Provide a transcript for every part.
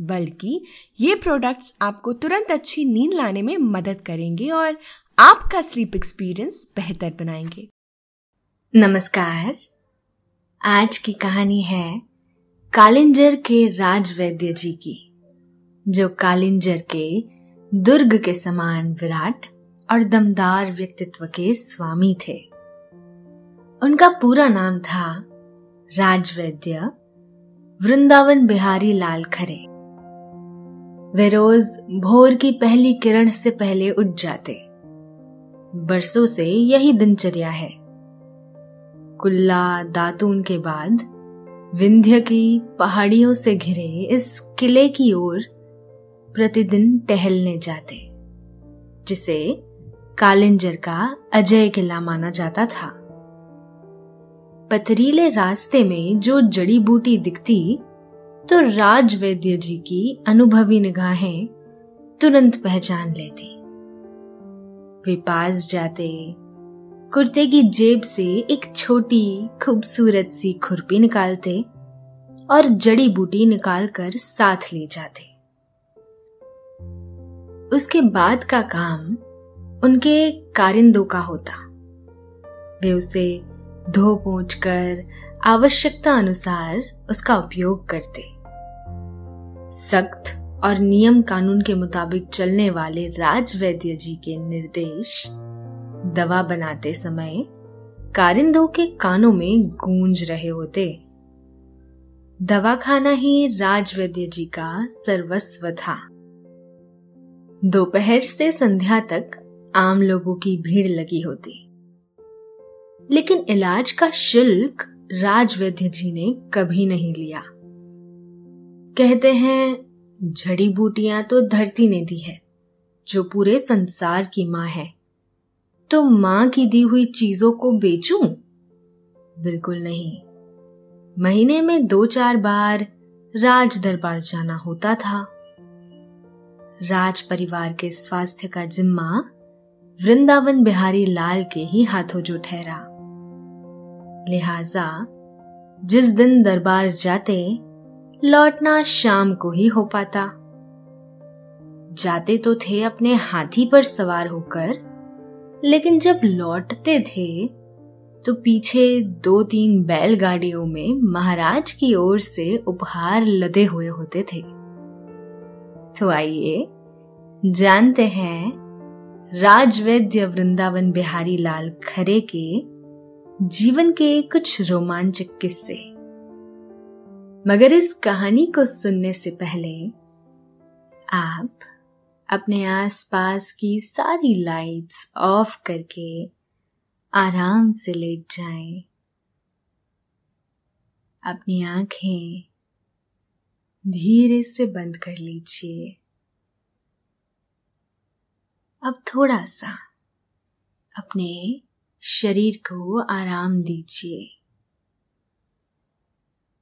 बल्कि ये प्रोडक्ट्स आपको तुरंत अच्छी नींद लाने में मदद करेंगे और आपका स्लीप एक्सपीरियंस बेहतर बनाएँगे। नमस्कार। आज की कहानी है कालिंजर के राजवैद्य जी की, जो कालिंजर के दुर्ग के समान विराट और दमदार व्यक्तित्व के स्वामी थे। उनका पूरा नाम था राजवैद्य वृंदावन बिहारी लाल खरे। वे रोज भोर की पहली किरण से पहले उठ जाते। बरसों से यही दिनचर्या है। कुल्ला दातून के बाद विंध्य की पहाड़ियों से घिरे इस किले की ओर प्रतिदिन टहलने जाते, जिसे कालिंजर का अजय किला माना जाता था। पथरीले रास्ते में जो जड़ी बूटी दिखती तो राज वैद्य जी की अनुभवी निगाहें तुरंत पहचान लेती। वे पास जाते, कुर्ते की जेब से एक छोटी, खूबसूरत सी खुरपी निकालते और जड़ी बूटी निकालकर साथ ले जाते। उसके बाद का काम उनके कारिंदों का होता। वे उसे धो पोंछ कर आवश्यकता अनुसार उसका उपयोग करते। सख्त और नियम कानून के मुताबिक चलने वाले राज वैद्य जी के निर्देश दवा बनाते समय कारिंदों के कानों में गूंज रहे होते। दवा खाना ही राजवैद्य जी का सर्वस्व था। दोपहर से संध्या तक आम लोगों की भीड़ लगी होती। लेकिन इलाज का शुल्क राजवैद्य जी ने कभी नहीं लिया। कहते हैं जड़ी बूटियाँ तो धरती ने दी है, जो पूरे संसार की माँ है। तो माँ की दी हुई चीज़ों को बेचूं? बिल्कुल नहीं। महीने में दो चार बार राज दरबार जाना होता था। राज परिवार के स्वास्थ्य का जिम्मा वृंदावन बिहारी लाल के ही हाथों जो ठहरा। लिहाजा, जिस दिन दरबार जाते लौटना शाम को ही हो पाता। जाते तो थे अपने हाथी पर सवार होकर, लेकिन जब लौटते थे तो पीछे दो तीन बैलगाड़ियों में महाराज की ओर से उपहार लदे हुए होते थे। तो आइए, जानते हैं, राजवैद्य वृंदावन बिहारी लाल खरे के जीवन के कुछ रोमांचक किस्से। मगर इस कहानी को सुनने से पहले आप अपने आसपास की सारी लाइट्स ऑफ़ करके आराम से लेट जाएँ। अपनी आँखें धीरे से बंद कर लीजिए अब थोड़ा सा अपने शरीर को आराम दीजिए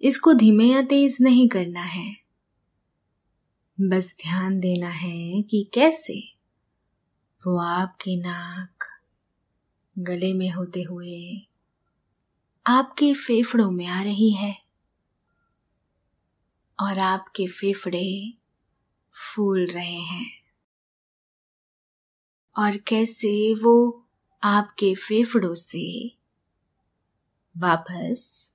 इसको धीमे या तेज नहीं करना है। बस ध्यान देना है कि कैसे। वो आपके नाक, गले में होते हुए, आपके फेफड़ों में आ रही है। और आपके फेफड़े फूल रहे हैं। और कैसे वो आपके फेफड़ों से वापस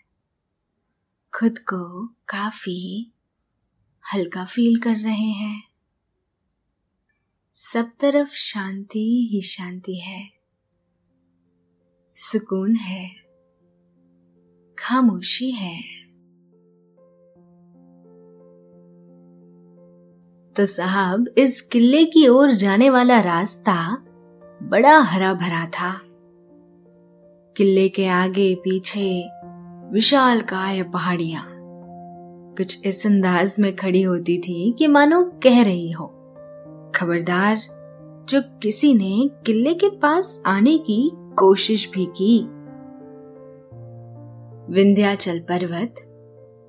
खुद को काफ़ी हल्का फील कर रहे हैं। सब तरफ़ शांति ही शांति है। सुकून है। खामोशी है। तो साहब, इस किले की ओर जाने वाला रास्ता बड़ा हरा भरा था। किले के आगे पीछे विशाल काय पहाड़ियाँ। कुछ इस अंदाज में खड़ी होती थी कि मानो कह रही हो। खबरदार, जो किसी ने किले के पास आने की कोशिश भी की। विंध्याचल पर्वत,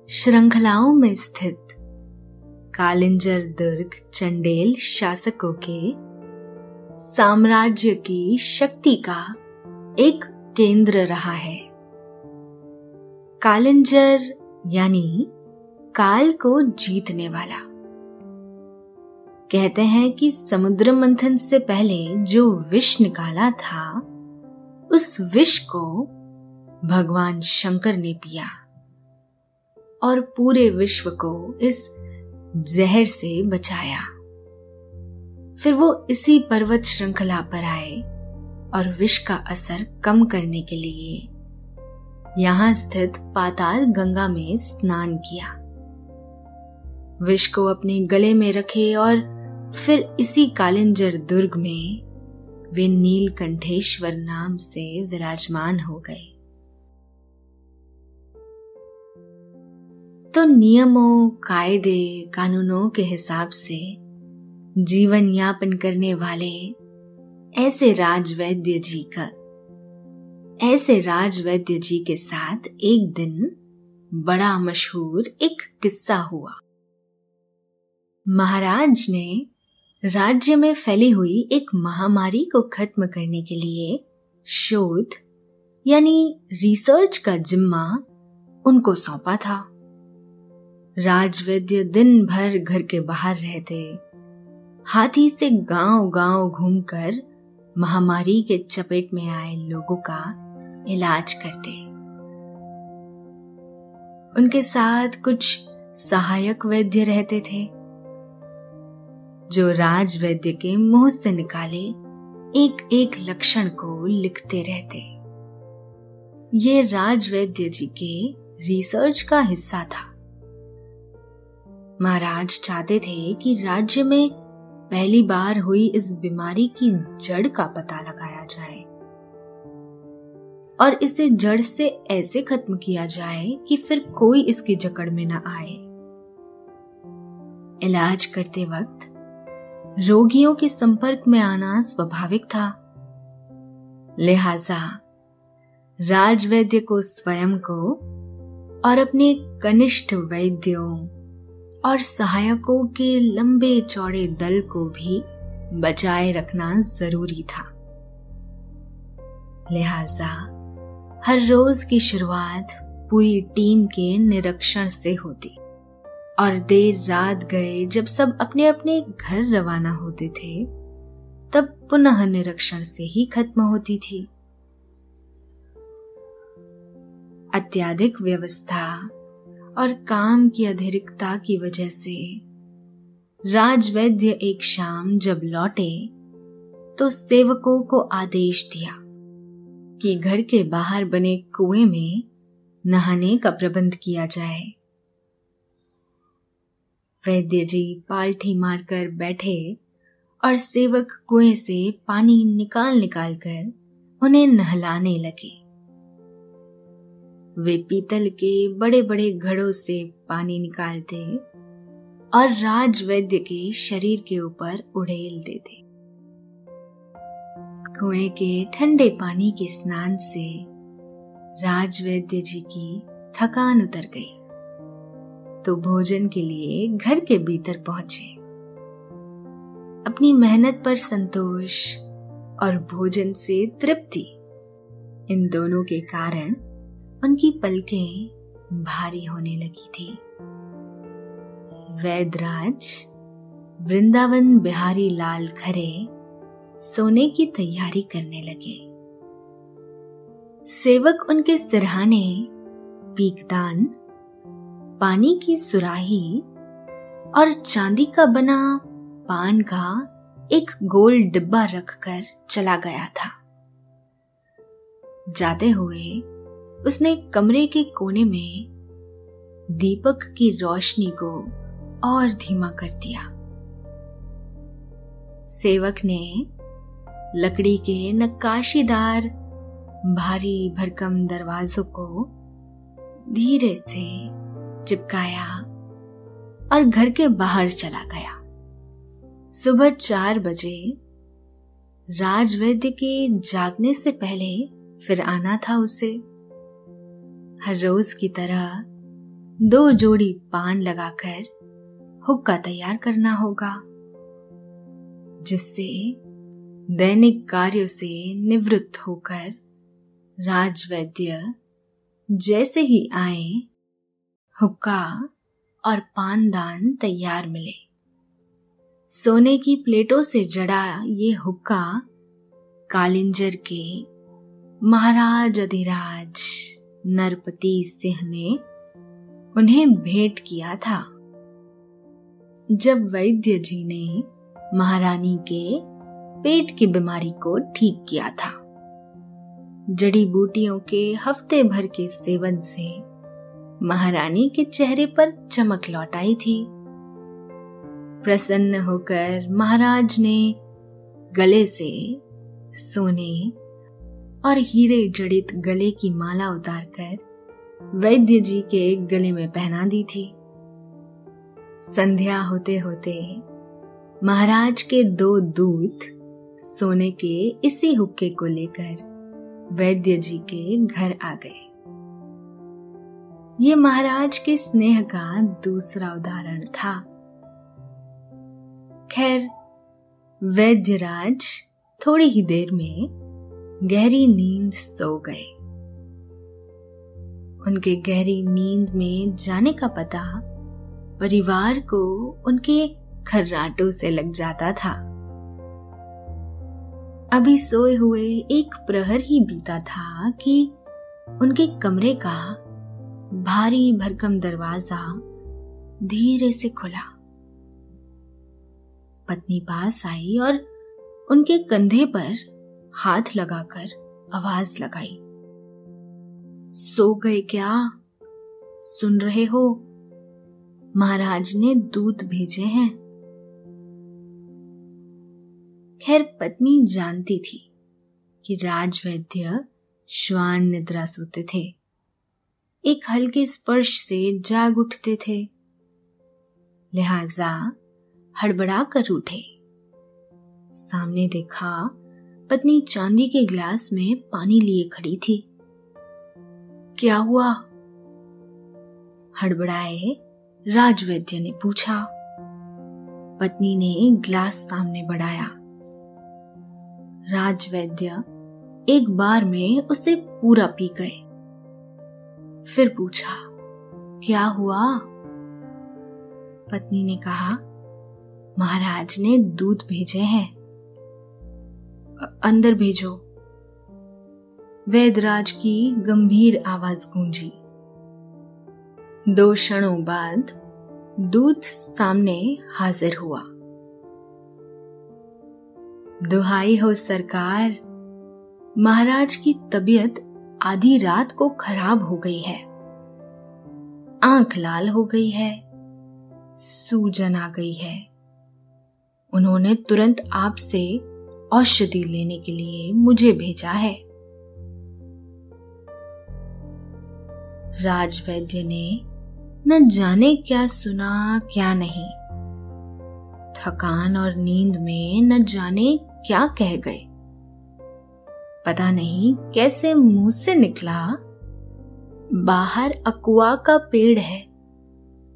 श्रृंखलाओं में स्थित। कालिंजर दुर्ग चंडेल शासकों के। साम्राज्य की शक्ति का एक केंद्र रहा है। कालिंजर यानी काल को जीतने वाला। कहते हैं कि समुद्र मंथन से पहले जो विष निकाला था, उस विष को भगवान शंकर ने पिया और पूरे विश्व को इस जहर से बचाया। फिर वो इसी पर्वत श्रृंखला पर आए और विष का असर कम करने के लिए यहाँ स्थित पाताल गंगा में स्नान किया। विष को अपने गले में रखे और फिर इसी कालिंजर दुर्ग में वे नीलकंठेश्वर नाम से विराजमान हो गए। तो नियमों, कायदे, कानूनों के हिसाब से जीवन यापन करने वाले ऐसे राजवैद्य जी का ऐसे राजवैद्य जी के साथ एक दिन बड़ा मशहूर एक किस्सा हुआ। महाराज ने राज्य में फैली हुई एक महामारी को खत्म करने के लिए शोध, यानी रिसर्च का जिम्मा उनको सौंपा था। राजवैद्य दिन भर घर के बाहर रहते, हाथी से गाँव गाँव घूमकर महामारी के चपेट में आए लोगों का इलाज करते। उनके साथ कुछ सहायक वैद्य रहते थे, जो राज वैद्य के मुँह से निकाले एक एक लक्षण को लिखते रहते। ये राज वैद्य जी के रिसर्च का हिस्सा था। महाराज चाहते थे कि राज्य में पहली बार हुई इस बीमारी की जड़ का पता लगाया जाए। और इसे जड़ से ऐसे खत्म किया जाए कि फिर कोई इसकी जकड़ में न आए। इलाज करते वक्त रोगियों के संपर्क में आना स्वाभाविक था। लिहाजा राजवैद्य को स्वयं को और अपने कनिष्ठ वैद्यों और सहायकों के लंबे चौड़े दल को भी बचाए रखना ज़रूरी था। लिहाजा हर रोज की शुरुआत पूरी टीम के निरीक्षण से होती और देर रात गए जब सब अपने अपने घर रवाना होते थे, तब पुनः निरीक्षण से ही खत्म होती थी। अत्याधिक व्यवस्था और काम की अधिरिक्ता की वजह से। राजवैद्य एक शाम जब लौटे तो सेवकों को आदेश दिया कि घर के बाहर बने कुएँ में नहाने का प्रबंध किया जाए। वैद्य जी पाल्ठी मारकर बैठे और सेवक कुएँ से पानी निकाल निकाल कर उन्हें नहलाने लगे। वे पीतल के बड़े बड़े घड़ों से पानी निकालते और राजवैद्य के शरीर के ऊपर उड़ेल देते। कुएँ के ठंडे पानी के स्नान से राजवैद्य जी की थकान उतर गई। तो भोजन के लिए घर के भीतर पहुँचे। अपनी मेहनत पर संतोष और भोजन से तृप्ति इन दोनों के कारण उनकी पलकें भारी होने लगी थी। वैदराज वृंदावन बिहारी लाल खरे सोने की तैयारी करने लगे। सेवक उनके सिरहाने, पीकदान, पानी की सुराही और चांदी का बना पान का एक गोल डिब्बा रखकर चला गया था। जाते हुए उसने कमरे के कोने में दीपक की रोशनी को और धीमा कर दिया। सेवक ने लकड़ी के नक्काशीदार, भारी भरकम दरवाजों को धीरे से चिपकाया और घर के बाहर चला गया। सुबह चार बजे राजवैद्य के जागने से पहले फिर आना था उसे। हर रोज की तरह दो जोड़ी पान लगाकर हुक्का तैयार करना होगा, जिससे दैनिक कार्यों से निवृत्त होकर राजवैद्य जैसे ही आए, हुक्का और पानदान तैयार मिले। सोने की प्लेटों से जड़ा ये हुक्का कालिंजर के महाराज अधिराज नरपति सिंह ने उन्हें भेंट किया था। जब वैद्य जी ने महारानी के पेट की बीमारी को ठीक किया था, जड़ी बूटियों के हफ़्ते भर के सेवन से महारानी के चेहरे पर चमक लौट आई थी। प्रसन्न होकर महाराज ने गले से सोने और हीरे जड़ित गले की माला उतारकर वैद्य जी के गले में पहना दी थी। संध्या होते होते महाराज के दो दूत सोने के इसी हुक्के को लेकर वैद्य जी के घर आ गए। ये महाराज के स्नेह का दूसरा उदाहरण था। खैर, वैद्यराज थोड़ी ही देर में गहरी नींद सो गए उनके गहरी नींद में जाने का पता परिवार को उनके खर्राटों से लग जाता था। अभी सोए हुए एक प्रहर ही बीता था कि उनके कमरे का भारी भरकम दरवाज़ा धीरे से खुला। पत्नी पास आई और उनके कंधे पर हाथ लगाकर आवाज़ लगाई। सो गए क्या? सुन रहे हो? महाराज ने दूत भेजे हैं। खैर, पत्नी जानती थी कि राजवैद्य श्वान निद्रा सोते थे। एक हल्के स्पर्श से जाग उठते थे। लिहाजा हड़बड़ा कर उठे। सामने देखा पत्नी चांदी के ग्लास में पानी लिए खड़ी थी। क्या हुआ? हड़बड़ाए राजवैद्य ने पूछा। पत्नी ने ग्लास सामने बढ़ाया। राजवैद्य एक बार में उसे पूरा पी गए। फिर पूछा, क्या हुआ? पत्नी ने कहा, महाराज ने दूध भेजे हैं। अंदर भेजो। वैदराज की गंभीर आवाज़ गूंजी। दो क्षणों बाद दूध सामने हाजिर हुआ। दुहाई हो सरकार, महाराज की तबीयत आधी रात को खराब हो गई है। आँख लाल हो गई है, सूजन आ गई है। उन्होंने तुरंत आपसे औषधि लेने के लिए मुझे भेजा है। राजवैद्य ने न जाने क्या सुना, क्या नहीं। थकान और नींद में न जाने क्या कह गए। पता नहीं कैसे मुँह से निकला। बाहर अकुआ का पेड़ है।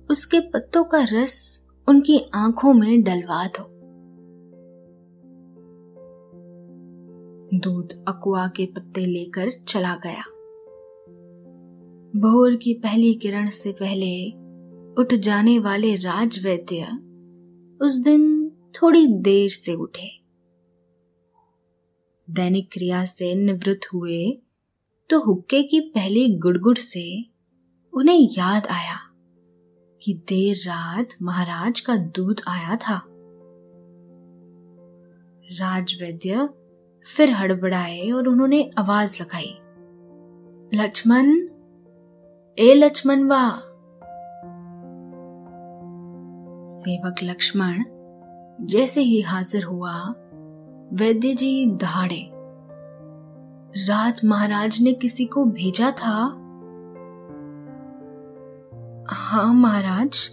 उसके पत्तों का रस उनकी आँखों में डलवा दो। दूध अकुआ के पत्ते लेकर चला गया। भोर की पहली किरण से पहले उठ जाने वाले राजवैद्य उस दिन थोड़ी देर से उठे। दैनिक क्रिया से निवृत्त हुए तो हुक्के की पहली गुड़गुड़ से उन्हें याद आया कि देर रात महाराज का दूध आया था। राजवैद्य फिर हड़बड़ाए और उन्होंने आवाज़ लगाई, लक्ष्मण, ए लक्ष्मण वाह सेवक लक्ष्मण, जैसे ही हाजिर हुआ, वैद्य जी दहाड़े। राज महाराज ने किसी को भेजा था? हाँ महाराज,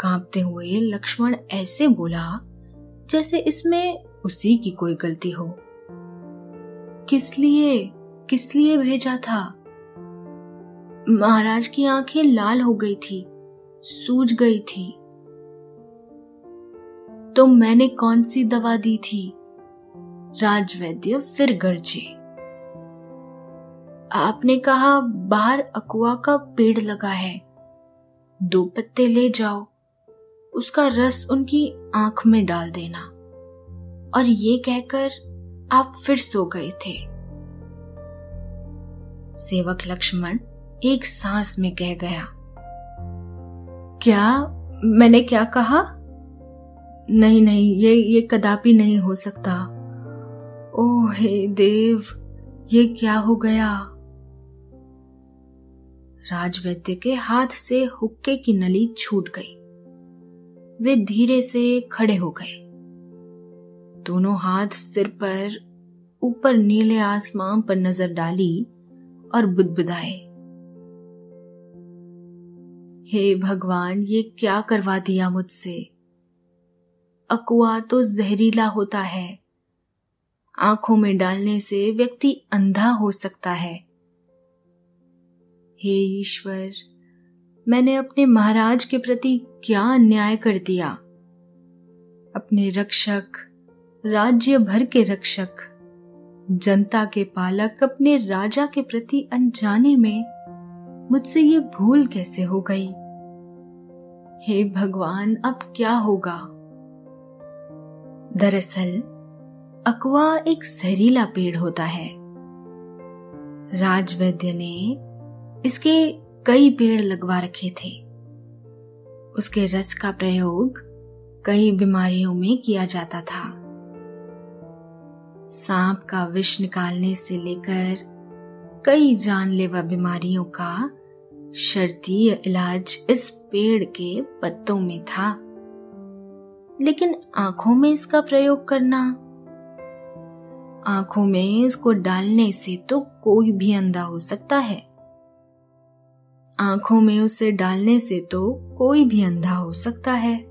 कांपते हुए लक्ष्मण ऐसे बोला, जैसे इसमें उसी की कोई गलती हो। किस लिए किस लिए भेजा था? महाराज की आँखें लाल हो गई थी, सूज गई थी। तो मैंने कौन सी दवा दी थी? राजवैद्य फिर गरजे। आपने कहा बाहर अकुआ का पेड़ लगा है। दो पत्ते ले जाओ। उसका रस उनकी आँख में डाल देना। और ये कहकर आप फिर सो गए थे। सेवक लक्ष्मण एक सांस में कह गया, क्या, मैंने क्या कहा? नहीं नहीं, ये ये कदापि नहीं हो सकता। ओ हे देव, ये क्या हो गया? राजवैद्य के हाथ से हुक्के की नली छूट गई। वे धीरे से खड़े हो गए। दोनों हाथ सिर पर ऊपर नीले आसमान पर नज़र डाली और बुदबुदाए। हे भगवान, ये क्या करवा दिया मुझसे? अकुआ तो जहरीला होता है। आँखों में डालने से व्यक्ति अंधा हो सकता है। हे ईश्वर, मैंने अपने महाराज के प्रति क्या अन्याय कर दिया? अपने रक्षक राज्य भर के रक्षक, जनता के पालक अपने राजा के प्रति अनजाने में मुझसे ये भूल कैसे हो गई? हे भगवान, अब क्या होगा? दरअसल, अकवा एक जहरीला पेड़ होता है। राजवैद्य ने इसके कई पेड़ लगवा रखे थे। उसके रस का प्रयोग कई बीमारियों में किया जाता था। सांप का विष निकालने से लेकर कई जानलेवा बीमारियों का शर्तीय इलाज इस पेड़ के पत्तों में था। लेकिन आँखों में इसका प्रयोग करना, आँखों में इसको डालने से तो कोई भी अंधा हो सकता है। आँखों में उसे डालने से तो कोई भी अंधा हो सकता है।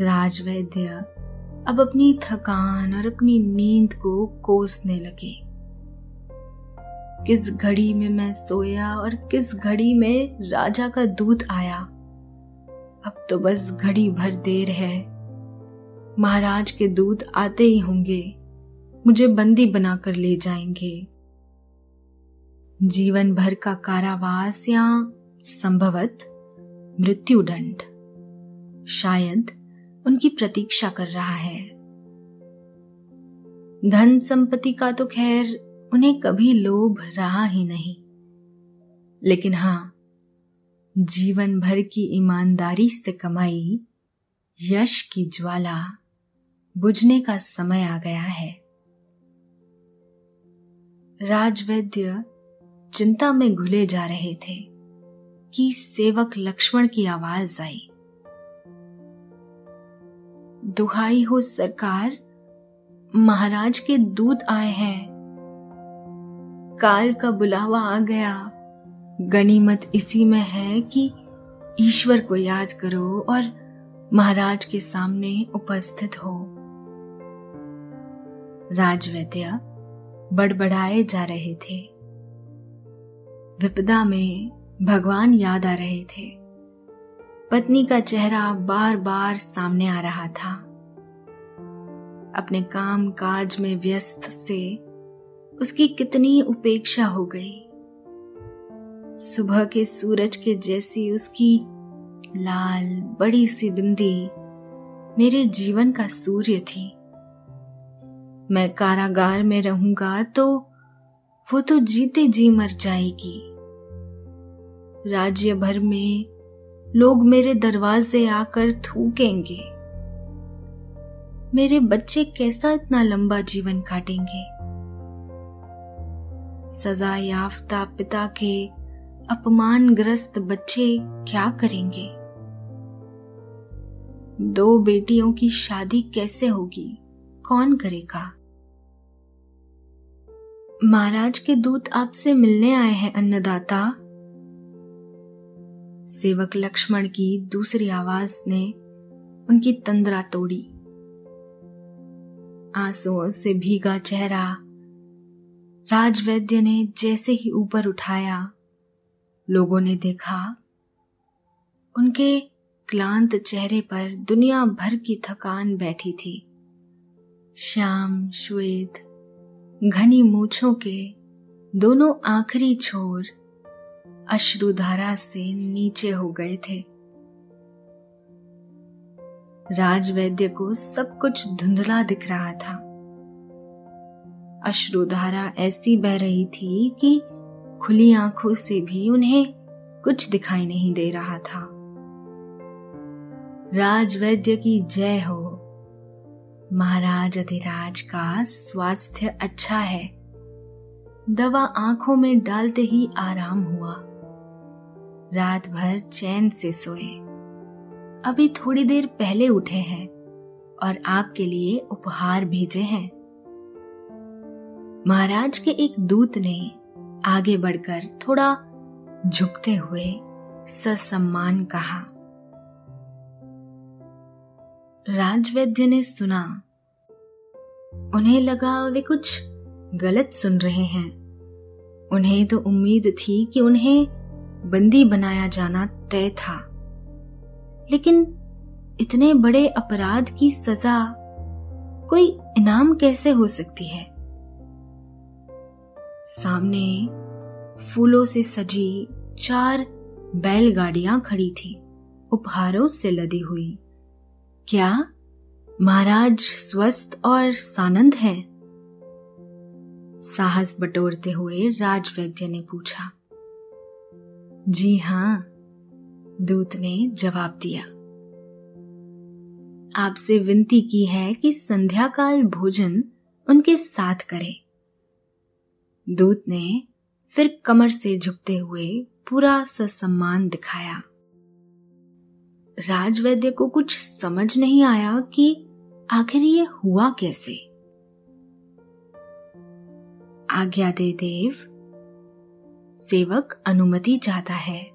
राजवैद्य अब अपनी थकान और अपनी नींद को कोसने लगे। किस घड़ी में मैं सोया और किस घड़ी में राजा का दूध आया? अब तो बस घड़ी भर देर है। महाराज के दूध आते ही होंगे। मुझे बंदी बनाकर ले जाएँगे। जीवन भर का कारावास या संभवत मृत्युदंड। शायद उनकी प्रतीक्षा कर रहा है। धन संपत्ति का तो खैर उन्हें कभी लोभ रहा ही नहीं। लेकिन हाँ, जीवन भर की ईमानदारी से कमाई, यश की ज्वाला बुझने का समय आ गया है। राजवैद्य चिंता में घुले जा रहे थे कि सेवक लक्ष्मण की आवाज़ आई। दुहाई हो सरकार, महाराज के दूत आए हैं। काल का बुलावा आ गया। गनीमत इसी में है कि ईश्वर को याद करो और महाराज के सामने उपस्थित हो। राजवैद्य बड़बड़ाए जा रहे थे। विपदा में भगवान याद आ रहे थे। पत्नी का चेहरा बार बार सामने आ रहा था। अपने काम काज में व्यस्त से उसकी कितनी उपेक्षा हो गई। सुबह के सूरज के जैसी उसकी लाल, बड़ी सी बिंदी मेरे जीवन का सूर्य थी। मैं कारागार में रहूँगा तो वो तो जीते जी मर जाएगी। राज्य भर में लोग मेरे दरवाजे आकर थूकेंगे। मेरे बच्चे कैसा इतना लंबा जीवन काटेंगे? सजा याफ्ता पिता के अपमानग्रस्त बच्चे क्या करेंगे? दो बेटियों की शादी कैसे होगी? कौन करेगा? महाराज के दूत आपसे मिलने आए हैं अन्नदाता। सेवक लक्ष्मण की दूसरी आवाज़ ने उनकी तंद्रा तोड़ी। आंसुओं से भीगा चेहरा राजवैद्य ने जैसे ही ऊपर उठाया, लोगों ने देखा, उनके क्लांत चेहरे पर दुनिया भर की थकान बैठी थी। श्याम, श्वेत, घनी मूछों के दोनों आखिरी छोर अश्रुधारा से नीचे हो गए थे। राजवैद्य को सब कुछ धुंधला दिख रहा था। अश्रुधारा ऐसी बह रही थी कि खुली आँखों से भी उन्हें कुछ दिखाई नहीं दे रहा था। राजवैद्य की जय हो। महाराज अधिराज का स्वास्थ्य अच्छा है। दवा आँखों में डालते ही आराम हुआ। रात भर चैन से सोए। अभी थोड़ी देर पहले उठे हैं और आपके लिए उपहार भेजे हैं। महाराज के एक दूत ने आगे बढ़कर थोड़ा झुकते हुए ससम्मान कहा। राजवैद्य ने सुना। उन्हें लगा वे कुछ गलत सुन रहे हैं। उन्हें तो उम्मीद थी कि उन्हें बंदी बनाया जाना तय था। लेकिन इतने बड़े अपराध की सजा कोई इनाम कैसे हो सकती है? सामने फूलों से सजी चार बैलगाड़ियाँ खड़ी थी। उपहारों से लदी हुई। क्या महाराज स्वस्थ और सानंद है? साहस बटोरते हुए राजवैद्य ने पूछा। जी हाँ, दूत ने जवाब दिया। आपसे विनती की है कि संध्या काल भोजन उनके साथ करें। दूत ने फिर कमर से झुकते हुए पूरा ससम्मान दिखाया। राजवैद्य को कुछ समझ नहीं आया कि आखिर ये हुआ कैसे। आज्ञा दे देव सेवक अनुमति चाहता है।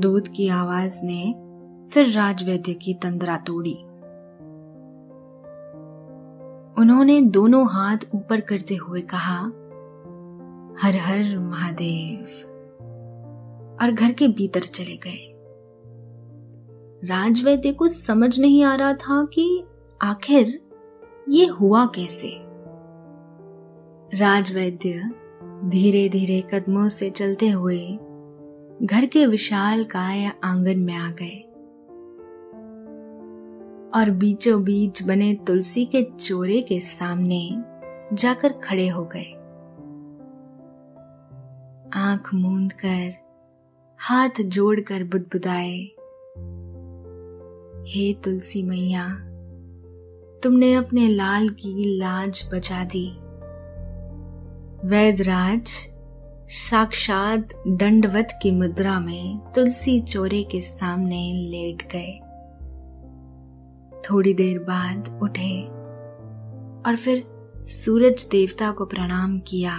दूध की आवाज़ ने फिर राजवैद्य की तंद्रा तोड़ी। उन्होंने दोनों हाथ ऊपर करते हुए कहा, हर हर महादेव। और घर के भीतर चले गए। राजवैद्य को समझ नहीं आ रहा था कि आखिर ये हुआ कैसे। राजवैद्य धीरे धीरे कदमों से चलते हुए घर के विशाल काय आँगन में आ गए। और बीचों बीच बने तुलसी के चोरे के सामने जाकर खड़े हो गए। आँख मूंद कर हाथ जोड़कर बुदबुदाए, हे तुलसी मैया, तुमने अपने लाल की लाज बचा दी। वैदराज साक्षात दंडवत की मुद्रा में तुलसी चोरे के सामने लेट गए। थोड़ी देर बाद उठे और फिर सूरज देवता को प्रणाम किया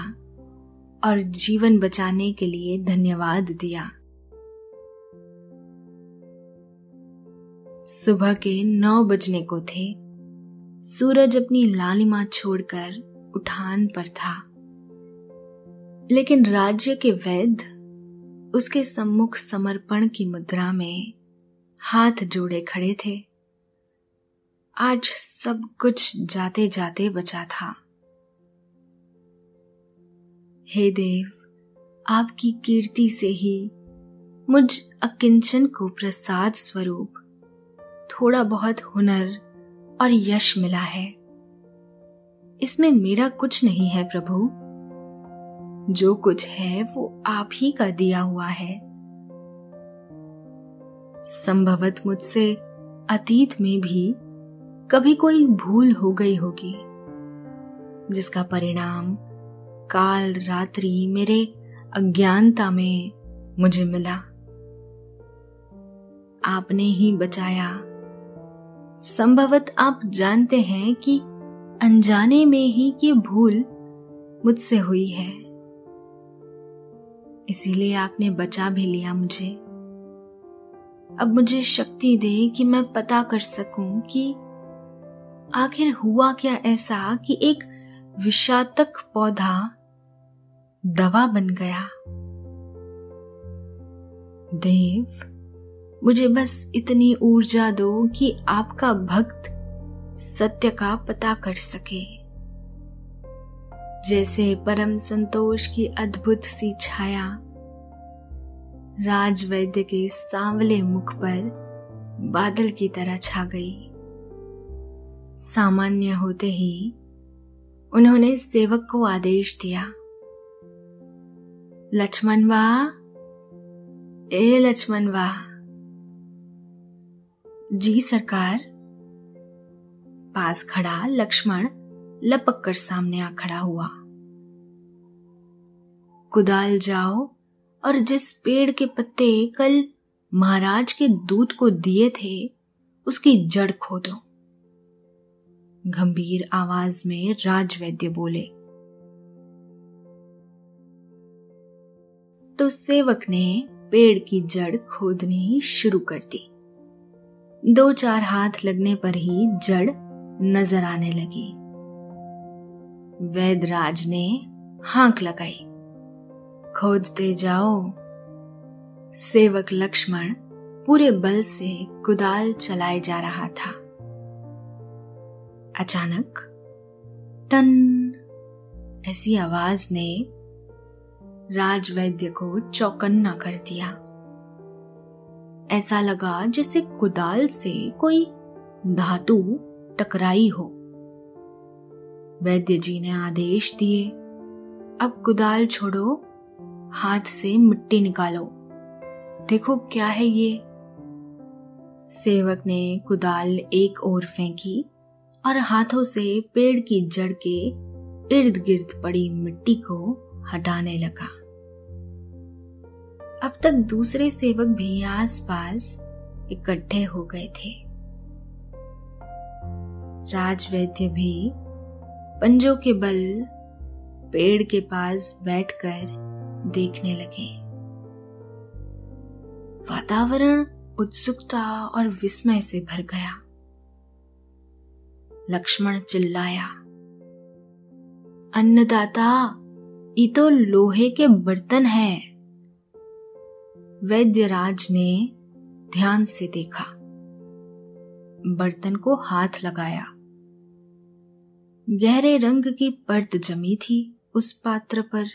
और जीवन बचाने के लिए धन्यवाद दिया। सुबह के नौ बजने को थे। सूरज अपनी लालिमा छोड़कर उठान पर था। लेकिन राज्य के वैद्य उसके सम्मुख समर्पण की मुद्रा में हाथ जोड़े खड़े थे। आज सब कुछ जाते जाते बचा था। हे देव, आपकी कीर्ति से ही मुझ अकिंचन को प्रसाद स्वरूप थोड़ा बहुत हुनर और यश मिला है। इसमें मेरा कुछ नहीं है प्रभु। जो कुछ है वो आप ही का दिया हुआ है। संभवत मुझसे अतीत में भी कभी कोई भूल हो गई होगी, जिसका परिणाम काल रात्रि मेरे अज्ञानता में मुझे मिला। आपने ही बचाया। संभवत आप जानते हैं कि अनजाने में ही ये भूल मुझसे हुई है। इसीलिए आपने बचा भी लिया मुझे। अब मुझे शक्ति दे कि मैं पता कर सकूँ कि आखिर हुआ क्या ऐसा कि एक विषातक पौधा दवा बन गया। देव, मुझे बस इतनी ऊर्जा दो कि आपका भक्त सत्य का पता कर सके। जैसे परम संतोष की अद्भुत सी छाया। राजवैद्य के सांवले मुख पर बादल की तरह छा गई। सामान्य होते ही उन्होंने सेवक को आदेश दिया। लक्ष्मण वाह ए लक्ष्मण वाह जी सरकार, पास खड़ा लक्ष्मण लपक कर सामने आ खड़ा हुआ। कुदाल जाओ, और जिस पेड़ के पत्ते कल महाराज के दूत को दिए थे, उसकी जड़ खोदो। गंभीर आवाज़ में राजवैद्य बोले तो सेवक ने पेड़ की जड़ खोदनी शुरू कर दी। दो चार हाथ लगने पर ही जड़ नज़र आने लगी। वैदराज ने हांक लगाई। खोदते जाओ। सेवक लक्ष्मण पूरे बल से कुदाल चलाए जा रहा था। अचानक टन ऐसी आवाज़ ने राजवैद्य को चौकन्ना कर दिया। ऐसा लगा जैसे कुदाल से कोई धातु टकराई हो। वैद्य जी ने आदेश दिए। अब कुदाल छोड़ो, हाथ से मिट्टी निकालो। देखो क्या है ये। सेवक ने कुदाल एक ओर फेंकी और हाथों से पेड़ की जड़ के इर्द गिर्द पड़ी मिट्टी को हटाने लगा। अब तक दूसरे सेवक भी आसपास इकट्ठे हो गए थे। राजवैद्य भी पंजों के बल पेड़ के पास बैठकर देखने लगे। वातावरण उत्सुकता और विस्मय से भर गया। लक्ष्मण चिल्लाया, अन्नदाता ये तो लोहे के बर्तन हैं। वैद्यराज ने ध्यान से देखा। बर्तन को हाथ लगाया। गहरे रंग की परत जमी थी उस पात्र पर।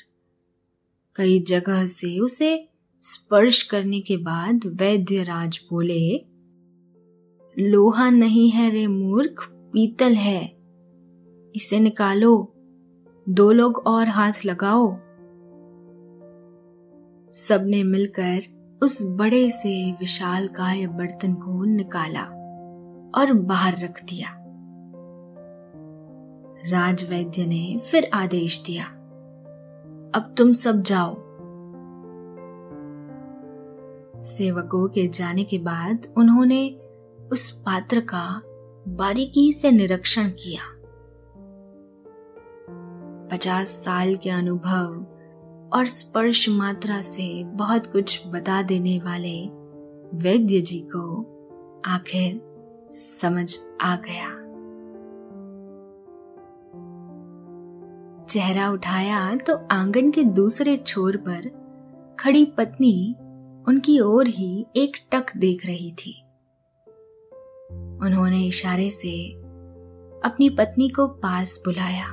कई जगह से उसे स्पर्श करने के बाद वैद्यराज बोले, लोहा नहीं है रे मूर्ख, पीतल है। इसे निकालो, दो लोग और हाथ लगाओ। सबने मिलकर उस बड़े से विशाल काय बर्तन को निकाला और बाहर रख दिया। राजवैद्य ने फिर आदेश दिया। अब तुम सब जाओ। सेवकों के जाने के बाद उन्होंने उस पात्र का बारीकी से निरीक्षण किया। पचास साल के अनुभव और स्पर्श मात्रा से बहुत कुछ बता देने वाले वैद्य जी को आखिर समझ आ गया। चेहरा उठाया तो आँगन के दूसरे छोर पर खड़ी पत्नी उनकी ओर ही एक टक देख रही थी। उन्होंने इशारे से अपनी पत्नी को पास बुलाया।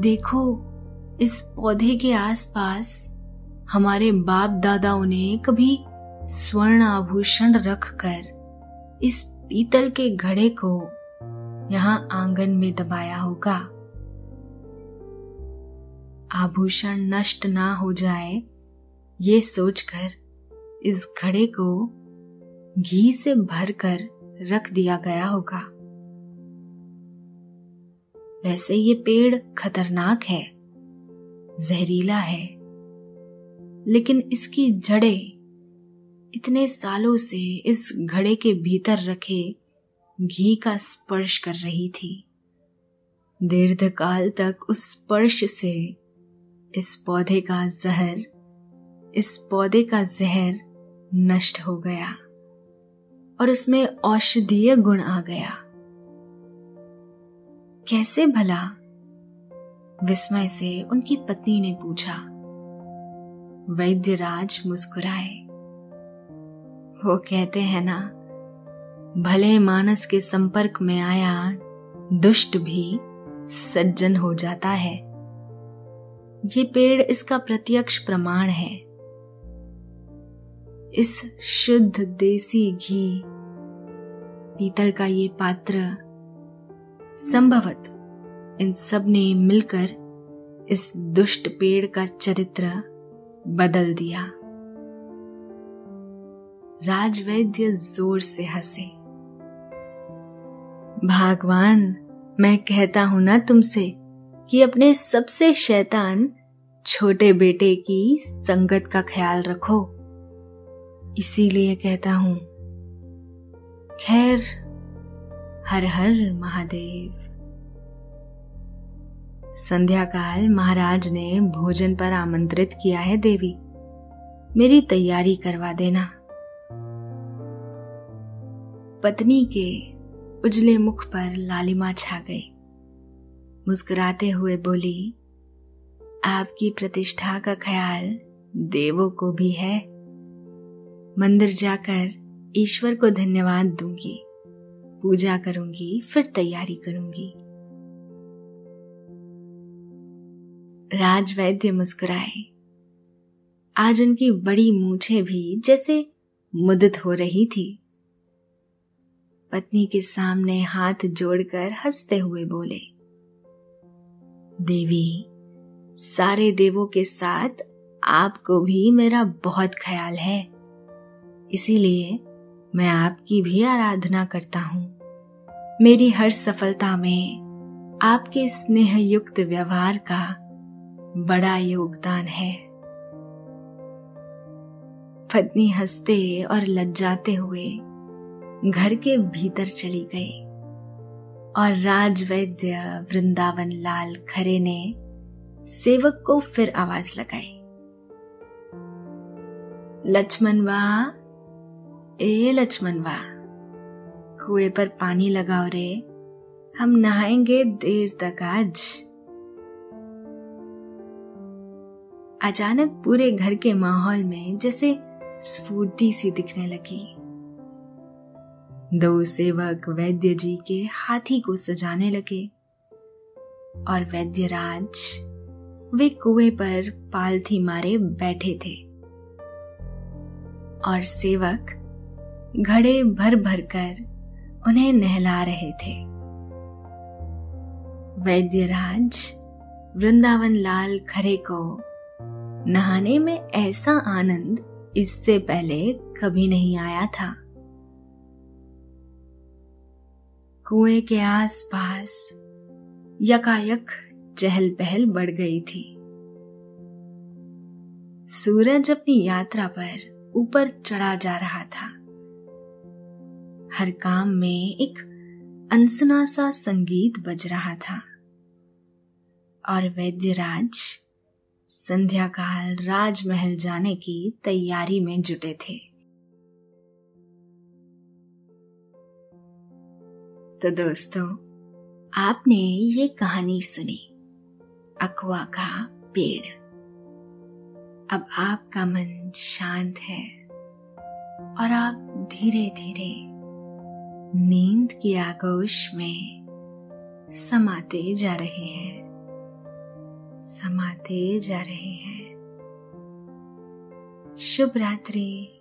देखो, इस पौधे के आसपास हमारे बाप दादाओं ने कभी स्वर्ण आभूषण रखकर इस पीतल के घड़े को यहाँ आँगन में दबाया होगा। आभूषण नष्ट ना हो जाए, ये सोचकर इस घड़े को घी से भरकर रख दिया गया होगा। वैसे ये पेड़ खतरनाक है, जहरीला है, लेकिन इसकी जड़ें इतने सालों से इस घड़े के भीतर रखे घी का स्पर्श कर रही थी। दीर्घ काल तक उस स्पर्श से इस पौधे का जहर, इस पौधे का जहर नष्ट हो गया और उसमें औषधीय गुण आ गया। कैसे भला? विस्मय से उनकी पत्नी ने पूछा। वैद्यराज मुस्कुराए। वो कहते हैं ना भले मानस के संपर्क में आया, दुष्ट भी सज्जन हो जाता है। ये पेड़ इसका प्रत्यक्ष प्रमाण है। इस शुद्ध देसी घी पीतल का ये पात्र संभवत इन सबने मिलकर इस दुष्ट पेड़ का चरित्र बदल दिया। राजवैद्य ज़ोर से हंसे। भगवान, मैं कहता हूँ ना तुमसे कि अपने सबसे शैतान छोटे बेटे की संगत का ख्याल रखो। इसीलिए कहता हूँ, खैर, हर हर महादेव। संध्या काल महाराज ने भोजन पर आमंत्रित किया है देवी। मेरी तैयारी करवा देना। पत्नी के उजले मुख पर लालिमा छा गई। मुस्कुराते हुए बोली, आपकी प्रतिष्ठा का ख्याल देवों को भी है। मंदिर जाकर ईश्वर को धन्यवाद दूँगी। पूजा करूँगी, फिर तैयारी करूँगी। राजवैद्य मुस्कुराए। आज उनकी बड़ी मूछे भी जैसे मुदत हो रही थी। पत्नी के सामने हाथ जोड़कर हँसते हुए बोले, देवी, सारे देवों के साथ आपको भी मेरा बहुत ख्याल है। इसीलिए मैं आपकी भी आराधना करता हूँ। मेरी हर सफलता में आपके स्नेह युक्त व्यवहार का बड़ा योगदान है। पत्नी हँसते और लज्जाते हुए घर के भीतर चली गई। और राजवैद्य वृंदावन लाल खरे ने सेवक को फिर आवाज़ लगाई। लक्ष्मण वाह ए लक्ष्मणवा, कुएँ पर पानी लगाओ रे, हम नहाएँगे देर तक आज। अचानक पूरे घर के माहौल में जैसे स्फूर्ति सी दिखने लगी। दो सेवक वैद्य जी के हाथी को सजाने लगे और वैद्यराज वे कुएँ पर पालथी मारे बैठे थे और सेवक घड़े भर भर कर उन्हें नहला रहे थे। वैद्यराज वृंदावन लाल खरे को, नहाने में ऐसा आनंद इससे पहले कभी नहीं आया था। कुएँ के आसपास यकायक चहल पहल बढ़ गई थी। सूरज अपनी यात्रा पर ऊपर चढ़ा जा रहा था। हर काम में एक अनसुना सा संगीत बज रहा था। और वैद्यराज संध्या काल राजमहल जाने की तैयारी में जुटे थे। तो दोस्तों, आपने ये कहानी सुनी। अकवा का पेड़। अब आपका मन शांत है और आप धीरे धीरे नींद की आगोश में समाते जा रहे हैं। समाते जा रहे हैं। शुभ रात्रि।